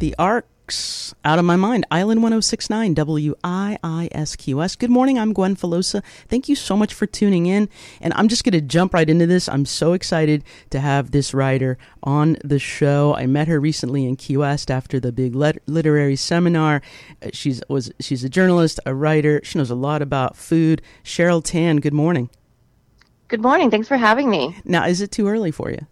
The Arcs, out of my mind. Island 1069, WIISQS. Good morning. I'm Gwen Filosa. Thank you so much for tuning in. And I'm just going to jump right into this. I'm so excited to have this writer on the show. I met her recently in Key West after the big lit- literary seminar. Uh, she's was she's a journalist, a writer. She knows a lot about food. Cheryl Tan. Good morning. Good morning. Thanks for having me. Now, is it too early for you?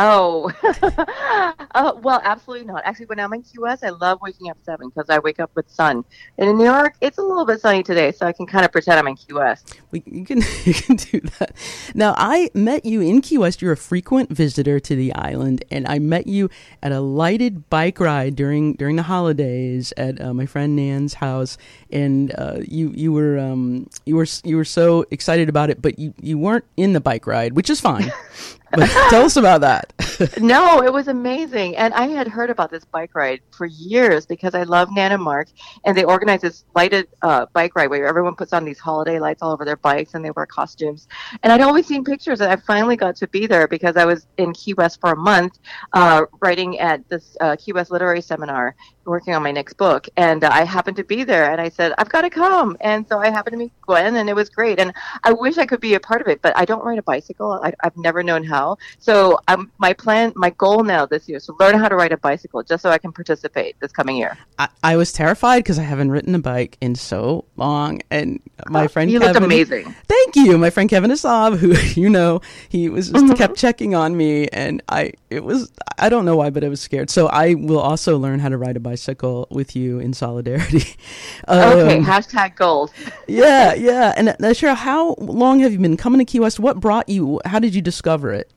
Oh, uh, well, absolutely not. Actually, when I'm in Key West, I love waking up seven because I wake up with sun. And in New York, it's a little bit sunny today, so I can kind of pretend I'm in Key West. We, you can you can do that. Now, I met you in Key West. You're a frequent visitor to the island, and I met you at a lighted bike ride during during the holidays at uh, my friend Nan's house. And uh, you you were um, you were you were so excited about it, but you you weren't in the bike ride, which is fine. Tell us about that. no, it was amazing. And I had heard about this bike ride for years because I love Nan and Mark, and they organize this lighted uh, bike ride where everyone puts on these holiday lights all over their bikes and they wear costumes. And I'd always seen pictures, and I finally got to be there because I was in Key West for a month uh, writing at this uh, Key West literary seminar working on my next book and uh, i happened to be there and i said i've got to come and so i happened to meet gwen and it was great and i wish i could be a part of it but i don't ride a bicycle I, have never known how so um, my plan my goal now this year is to learn how to ride a bicycle just so i can participate this coming year i, I was terrified because i haven't ridden a bike in so long and my oh, friend you Kevin, look amazing thank you my friend kevin Asav, who you know he was just mm-hmm. kept checking on me and i it was i don't know why but i was scared so i will also learn how to ride a bicycle bicycle with you in solidarity. Um, okay, hashtag gold. yeah, yeah. And uh, Cheryl, how long have you been coming to Key West? What brought you? How did you discover it?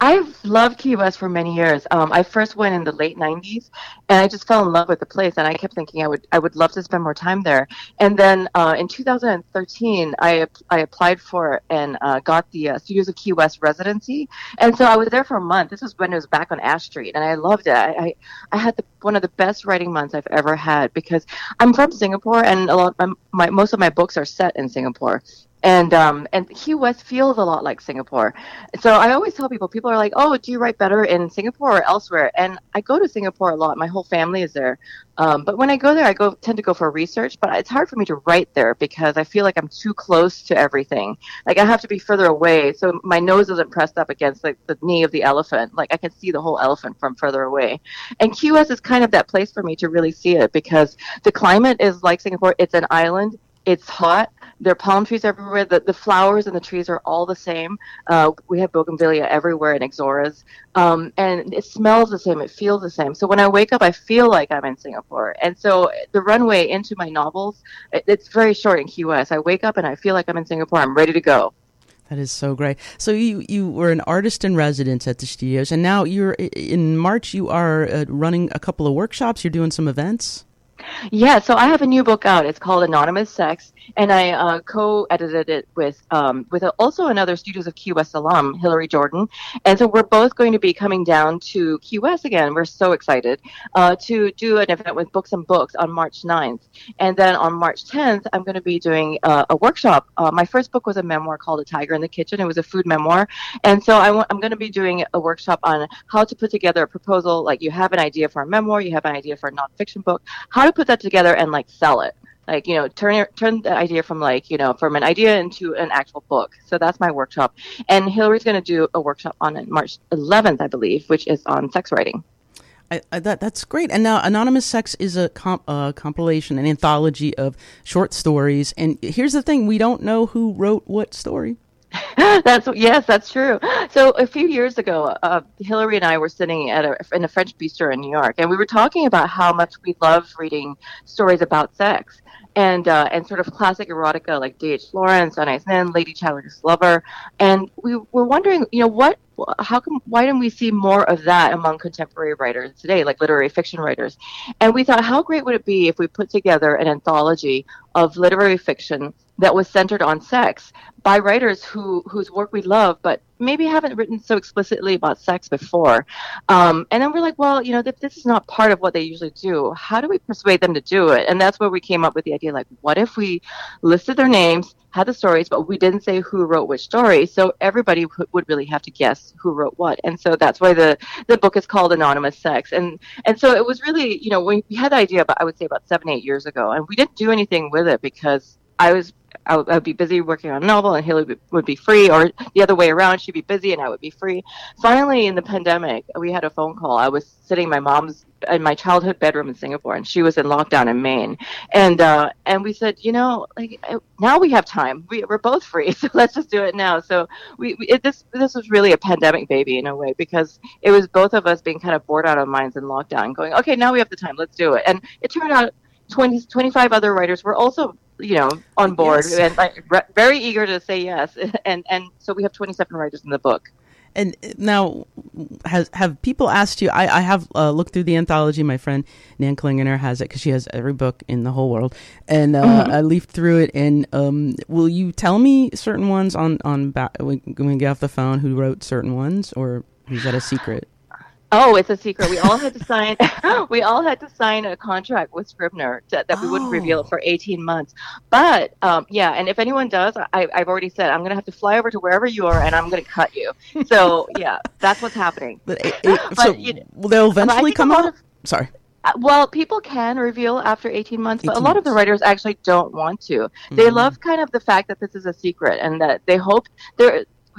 I've loved Key West for many years. Um, I first went in the late '90s, and I just fell in love with the place. And I kept thinking I would I would love to spend more time there. And then uh, in 2013, I I applied for and uh, got the uh, Studios of Key West residency. And so I was there for a month. This was when it was back on Ash Street, and I loved it. I I, I had the, one of the best writing months I've ever had because I'm from Singapore, and a lot my, my most of my books are set in Singapore and um, and Key West feels a lot like Singapore. So I always tell people, people are like, "Oh, do you write better in Singapore or elsewhere?" And I go to Singapore a lot. My whole family is there. Um, but when I go there, I go tend to go for research. But it's hard for me to write there because I feel like I'm too close to everything. Like I have to be further away, so my nose isn't pressed up against like the knee of the elephant. Like I can see the whole elephant from further away. And West is kind of that place for me to really see it because the climate is like Singapore. It's an island. It's hot there are palm trees everywhere. The, the flowers and the trees are all the same. Uh, we have bougainvillea everywhere in ixoras. Um, and it smells the same. It feels the same. So when I wake up, I feel like I'm in Singapore. And so the runway into my novels, it, it's very short in Key West. I wake up and I feel like I'm in Singapore. I'm ready to go. That is so great. So you you were an artist in residence at the studios, and now you're in March. You are uh, running a couple of workshops. You're doing some events. Yeah, so I have a new book out. It's called Anonymous Sex, and I uh, co-edited it with um, with a, also another Studios of Key West alum, Hillary Jordan. And so we're both going to be coming down to Key West again. We're so excited uh, to do an event with Books and Books on March 9th. And then on March 10th, I'm going to be doing uh, a workshop. Uh, my first book was a memoir called A Tiger in the Kitchen. It was a food memoir. And so i w- I'm going to be doing a workshop on how to put together a proposal. Like you have an idea for a memoir, you have an idea for a nonfiction book, how to put that together and like sell it like you know turn turn the idea from like you know from an idea into an actual book so that's my workshop and hillary's going to do a workshop on march 11th i believe which is on sex writing I, I, that that's great. And now, Anonymous Sex is a comp, compilation, an anthology of short stories. And here's the thing: we don't know who wrote what story. that's yes, that's true. So a few years ago, uh, Hillary and I were sitting at a, in a French bistro in New York, and we were talking about how much we love reading stories about sex and uh, and sort of classic erotica like D.H. Lawrence, Anaïs Nin, Lady Chatterley's Lover, and we were wondering, you know, what, how come, why didn't we see more of that among contemporary writers today, like literary fiction writers? And we thought, how great would it be if we put together an anthology of literary fiction that was centered on sex by writers who whose work we love, but maybe haven't written so explicitly about sex before. Um, and then we're like, well, you know, if this is not part of what they usually do, how do we persuade them to do it? And that's where we came up with the idea, like, what if we listed their names, had the stories, but we didn't say who wrote which story. So everybody w- would really have to guess who wrote what. And so that's why the, the book is called Anonymous Sex. And, and so it was really, you know, we, had the idea, but I would say about seven, eight years ago, and we didn't do anything with it because I was I would, I would be busy working on a novel, and Haley would be free, or the other way around, she'd be busy, and I would be free. Finally, in the pandemic, we had a phone call. I was sitting in my mom's in my childhood bedroom in Singapore, and she was in lockdown in Maine, and uh, and we said, you know, like uh, now we have time. We, we're both free, so let's just do it now. So we, we it, this this was really a pandemic baby in a way because it was both of us being kind of bored out of minds in lockdown, going, okay, now we have the time, let's do it. And it turned out 20, 25 other writers were also you know on board yes. and like, re- very eager to say yes and and so we have 27 writers in the book and now has have people asked you i, I have uh, looked through the anthology my friend nan klingener has it because she has every book in the whole world and uh, mm-hmm. i leafed through it and um, will you tell me certain ones on on when we get off the phone who wrote certain ones or is that a secret Oh, it's a secret. We all had to sign. we all had to sign a contract with Scribner to, that we oh. wouldn't reveal it for 18 months. But um, yeah, and if anyone does, I, have already said I'm going to have to fly over to wherever you are, and I'm going to cut you. So yeah, that's what's happening. But, it, it, but so you know, will they'll eventually come out? Of, Sorry. Uh, well, people can reveal after 18 months, 18 but a lot months. of the writers actually don't want to. Mm-hmm. They love kind of the fact that this is a secret and that they hope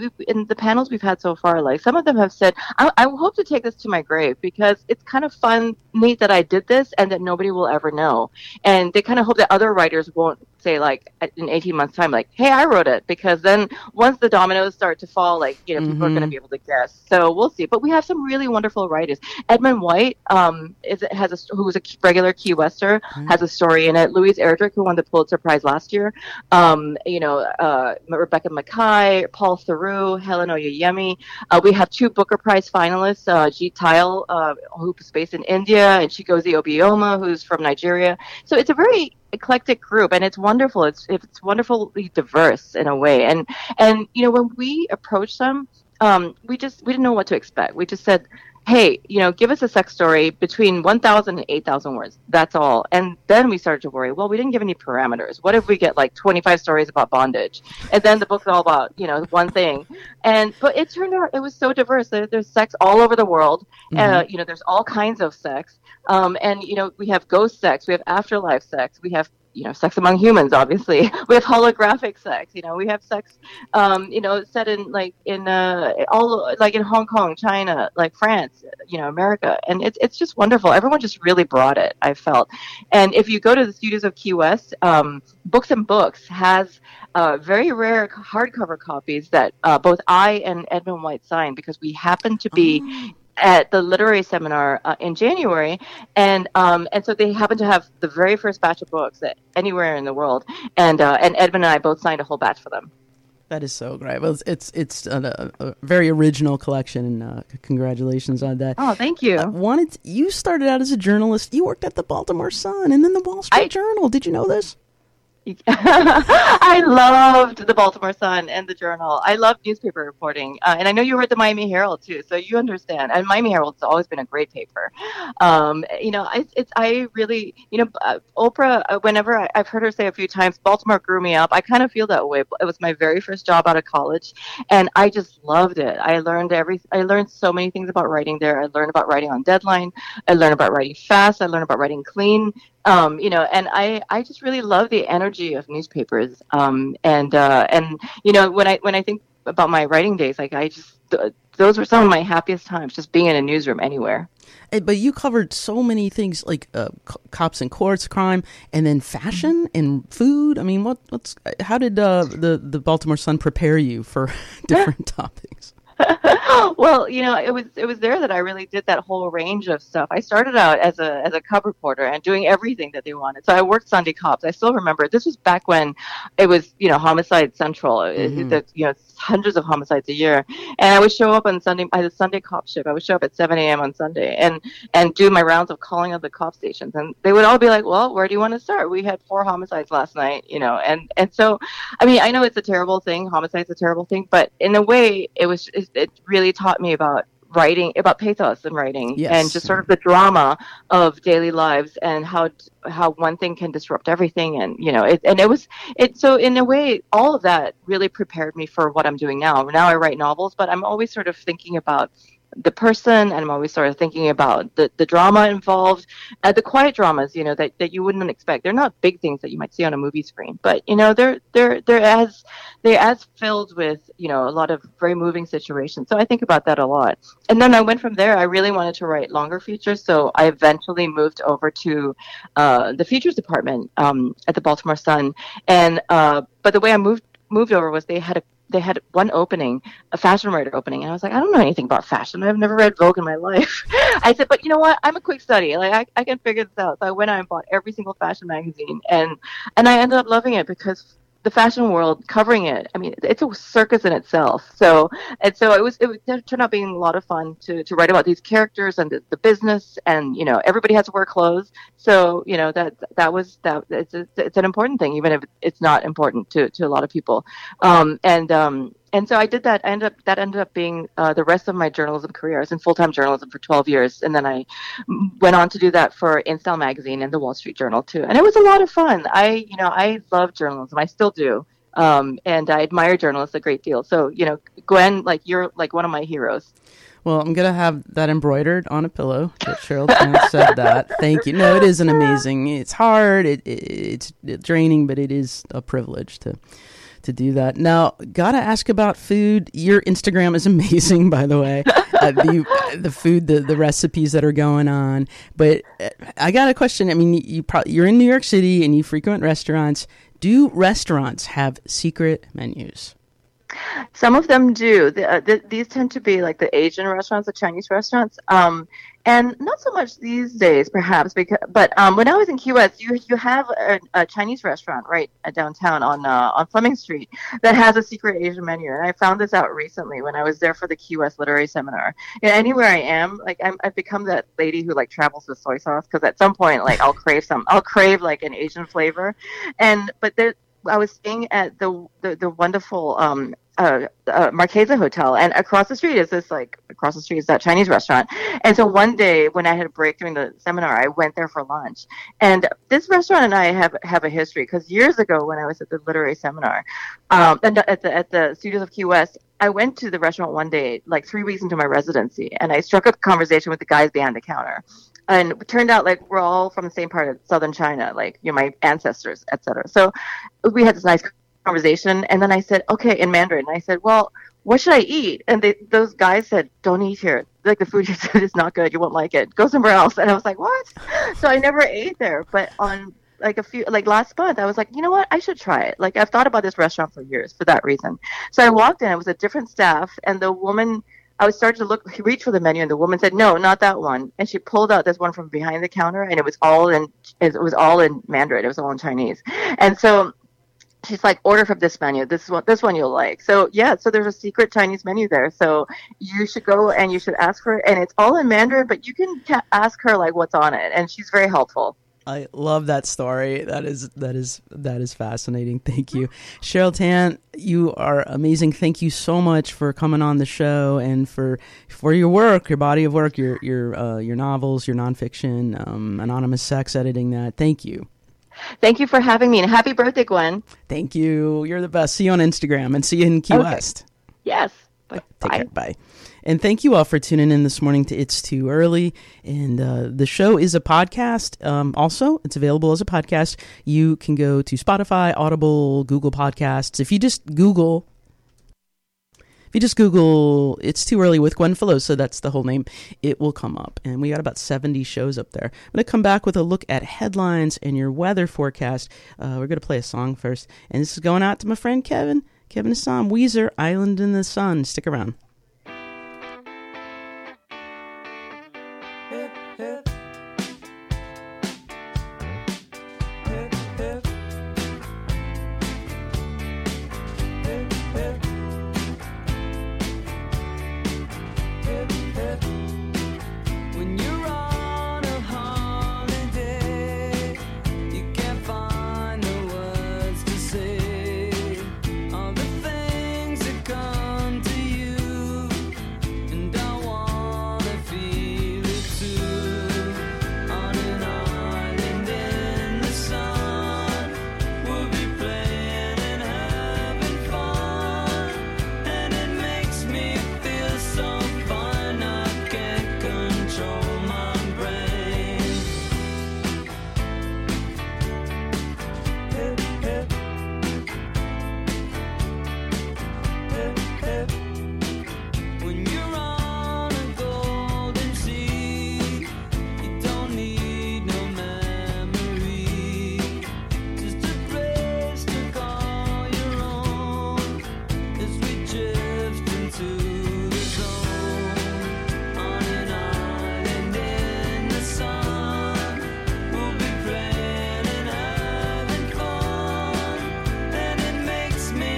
they're in the panels we've had so far, like some of them have said, I, I hope to take this to my grave because it's kind of fun, neat that I did this and that nobody will ever know. And they kind of hope that other writers won't say like in 18 months time like hey i wrote it because then once the dominoes start to fall like you know people mm-hmm. are going to be able to guess so we'll see but we have some really wonderful writers edmund white um is has a who was a regular key wester mm-hmm. has a story in it louise erdrich who won the pulitzer prize last year um you know uh rebecca makkai paul theroux helen oyeyemi uh, we have two booker prize finalists uh Thayil, uh who's based in india and chigozie obioma who's from nigeria. So it's a very eclectic group and it's wonderful. It's it's wonderfully diverse in a way. And and you know when we approached them um, we just we didn't know what to expect. We just said hey you know give us a sex story between 1000 and 8000 words. That's all. And then we started to worry well we didn't give any parameters. What if we get like 25 stories about bondage? And then the book's all about you know one thing. And but it turned out it was so diverse. There, there's sex all over the world. Mm-hmm. uh, you know there's all kinds of sex. Um, and you know, we have ghost sex, we have afterlife sex, we have you know sex among humans obviously we have holographic sex you know we have sex um you know set in like in uh all like in hong kong china like france you know america and it's it's just wonderful. Everyone just really brought it i felt. And if you go to the studios of key west um books and books has uh, very rare hardcover copies that uh, both I and Edmund White signed because we happened to be oh at the literary seminar uh, in January, and um, and so they happen to have the very first batch of books anywhere in the world, and uh, and Edmund and I both signed a whole batch for them. That is so great. Well, it's it's, it's a, a, very original collection, and uh, congratulations on that. Oh, thank you. Uh, wanted to, you started out as a journalist. You worked at the Baltimore Sun and then the Wall Street I, Journal. Did you know this? I loved the Baltimore Sun and the Journal. I love newspaper reporting, uh, and I know you read the Miami Herald too, so you understand. And Miami Herald's always been a great paper. Um, you know, I, it's I really, you know, uh, Oprah. Uh, whenever I, have heard her say a few times, Baltimore grew me up. I kind of feel that way. It was my very first job out of college, and I just loved it. I learned every. I learned so many things about writing there. I learned about writing on deadline. I learned about writing fast. I learned about writing clean um, you know, and I, I just really love the energy of newspapers. Um, and, uh, and, you know, when I, when I think about my writing days, like I just, th- those were some of my happiest times, just being in a newsroom anywhere. But you covered so many things like uh, cops and courts, crime, and then fashion and food. I mean, what, what's how did uh, the the Baltimore Sun prepare you for different topics? well, you know, it was it was there that I really did that whole range of stuff. I started out as a as a cub reporter and doing everything that they wanted. So I worked Sunday cops. I still remember this was back when it was you know homicide central. Mm-hmm. The, you know hundreds of homicides a year, and I would show up on Sunday. I had a Sunday cop shift. I would show up at 7 a.m. on Sunday and and do my rounds of calling of the cop stations, and they would all be like, "Well, where do you want to start? We had four homicides last night, you know." And and so, I mean, I know it's a terrible thing. Homicide's a terrible thing, but in a way, it was it, it really taught me about writing about pathos and writing Yes. and just sort of the drama of daily lives and how how one thing can disrupt everything and you know it and it was it so in a way all of that really prepared me for what I'm doing now now I write novels but I'm always sort of thinking about the person and I'm always sort of thinking about the, the drama involved. Uh, the quiet dramas you know that, that you wouldn't expect. They're not big things that you might see on a movie screen but you know they're they're they're as they're as filled with you know a lot of very moving situations. So I think about that a lot. And then I went from there. I really wanted to write longer features so I eventually moved over to uh, the features department um, at the Baltimore Sun. And uh, but the way I moved moved over was they had a they had one opening, a fashion writer opening, and I was like, I don't know anything about fashion. I've never read Vogue in my life. I said, but you know what? I'm a quick study. Like I, I can figure this out. So I went out and bought every single fashion magazine, and and I ended up loving it because the fashion world covering it. I mean, it's a circus in itself. So and so it was. It turned out being a lot of fun to, to write about these characters and the, the business, and you know, everybody has to wear clothes. So you know that that was that. It's a, it's an important thing, even if it's not important to, to a lot of people. Um, and um, and so I did that. I ended up that ended up being uh, the rest of my journalism career. I was in full time journalism for 12 years, and then I went on to do that for InStyle magazine and the Wall Street Journal too. And it was a lot of fun. I you know I love journalism. I still do. Um, and I admire journalists a great deal. So you know, Gwen, like you're like one of my heroes. Well, I'm gonna have that embroidered on a pillow. That Cheryl said that. Thank you. No, it is an amazing. It's hard. It, it, it's draining, but it is a privilege to to do that. Now, gotta ask about food. Your Instagram is amazing, by the way. Uh, the the food, the the recipes that are going on. But uh, I got a question. I mean, you probably you're in New York City and you frequent restaurants. Do restaurants have secret menus? Some of them do. The, uh, the, these tend to be like the Asian restaurants, the Chinese restaurants, um, and not so much these days, perhaps. Because, but um, when I was in Key West, you you have a, a Chinese restaurant right downtown on uh, on Fleming Street that has a secret Asian menu, and I found this out recently when I was there for the Key West Literary Seminar. Anywhere I am, like I'm, I've become that lady who like travels with soy sauce because at some point, like I'll crave some, I'll crave like an Asian flavor, and but there. I was staying at the the, the wonderful um, uh, uh, Marquesa Hotel, and across the street is this like across the street is that Chinese restaurant. And so one day when I had a break during the seminar, I went there for lunch. And this restaurant and I have have a history because years ago when I was at the literary seminar, um, and at the at the studios of Key West, I went to the restaurant one day, like three weeks into my residency, and I struck up a conversation with the guys behind the counter. And it turned out like we're all from the same part of southern China, like you know, my ancestors, etc. So we had this nice conversation, and then I said, okay, in Mandarin. I said, well, what should I eat? And they, those guys said, don't eat here. Like the food you said is not good. You won't like it. Go somewhere else. And I was like, what? So I never ate there. But on like a few like last month i was like you know what i should try it like i've thought about this restaurant for years for that reason so i walked in it was a different staff and the woman i was starting to look reach for the menu and the woman said no not that one and she pulled out this one from behind the counter and it was all in it was all in mandarin it was all in chinese and so she's like order from this menu this one this one you'll like so yeah so there's a secret chinese menu there so you should go and you should ask for it and it's all in mandarin but you can ca- ask her like what's on it and she's very helpful I love that story. That is that is that is fascinating. Thank you, Cheryl Tan. You are amazing. Thank you so much for coming on the show and for for your work, your body of work, your your uh, your novels, your nonfiction, um, anonymous sex editing. That. Thank you. Thank you for having me and happy birthday, Gwen. Thank you. You're the best. See you on Instagram and see you in Key Okay. West. Yes. Bye. Take care. Bye. And thank you all for tuning in this morning to It's Too Early. And uh, the show is a podcast. Um, also, it's available as a podcast. You can go to Spotify, Audible, Google Podcasts. If you just Google, if you just Google "It's Too Early" with Gwen Filosa, that's the whole name. It will come up, and we got about seventy shows up there. I'm gonna come back with a look at headlines and your weather forecast. Uh, we're gonna play a song first, and this is going out to my friend Kevin. Kevin Assam, Weezer, Island in the Sun. Stick around.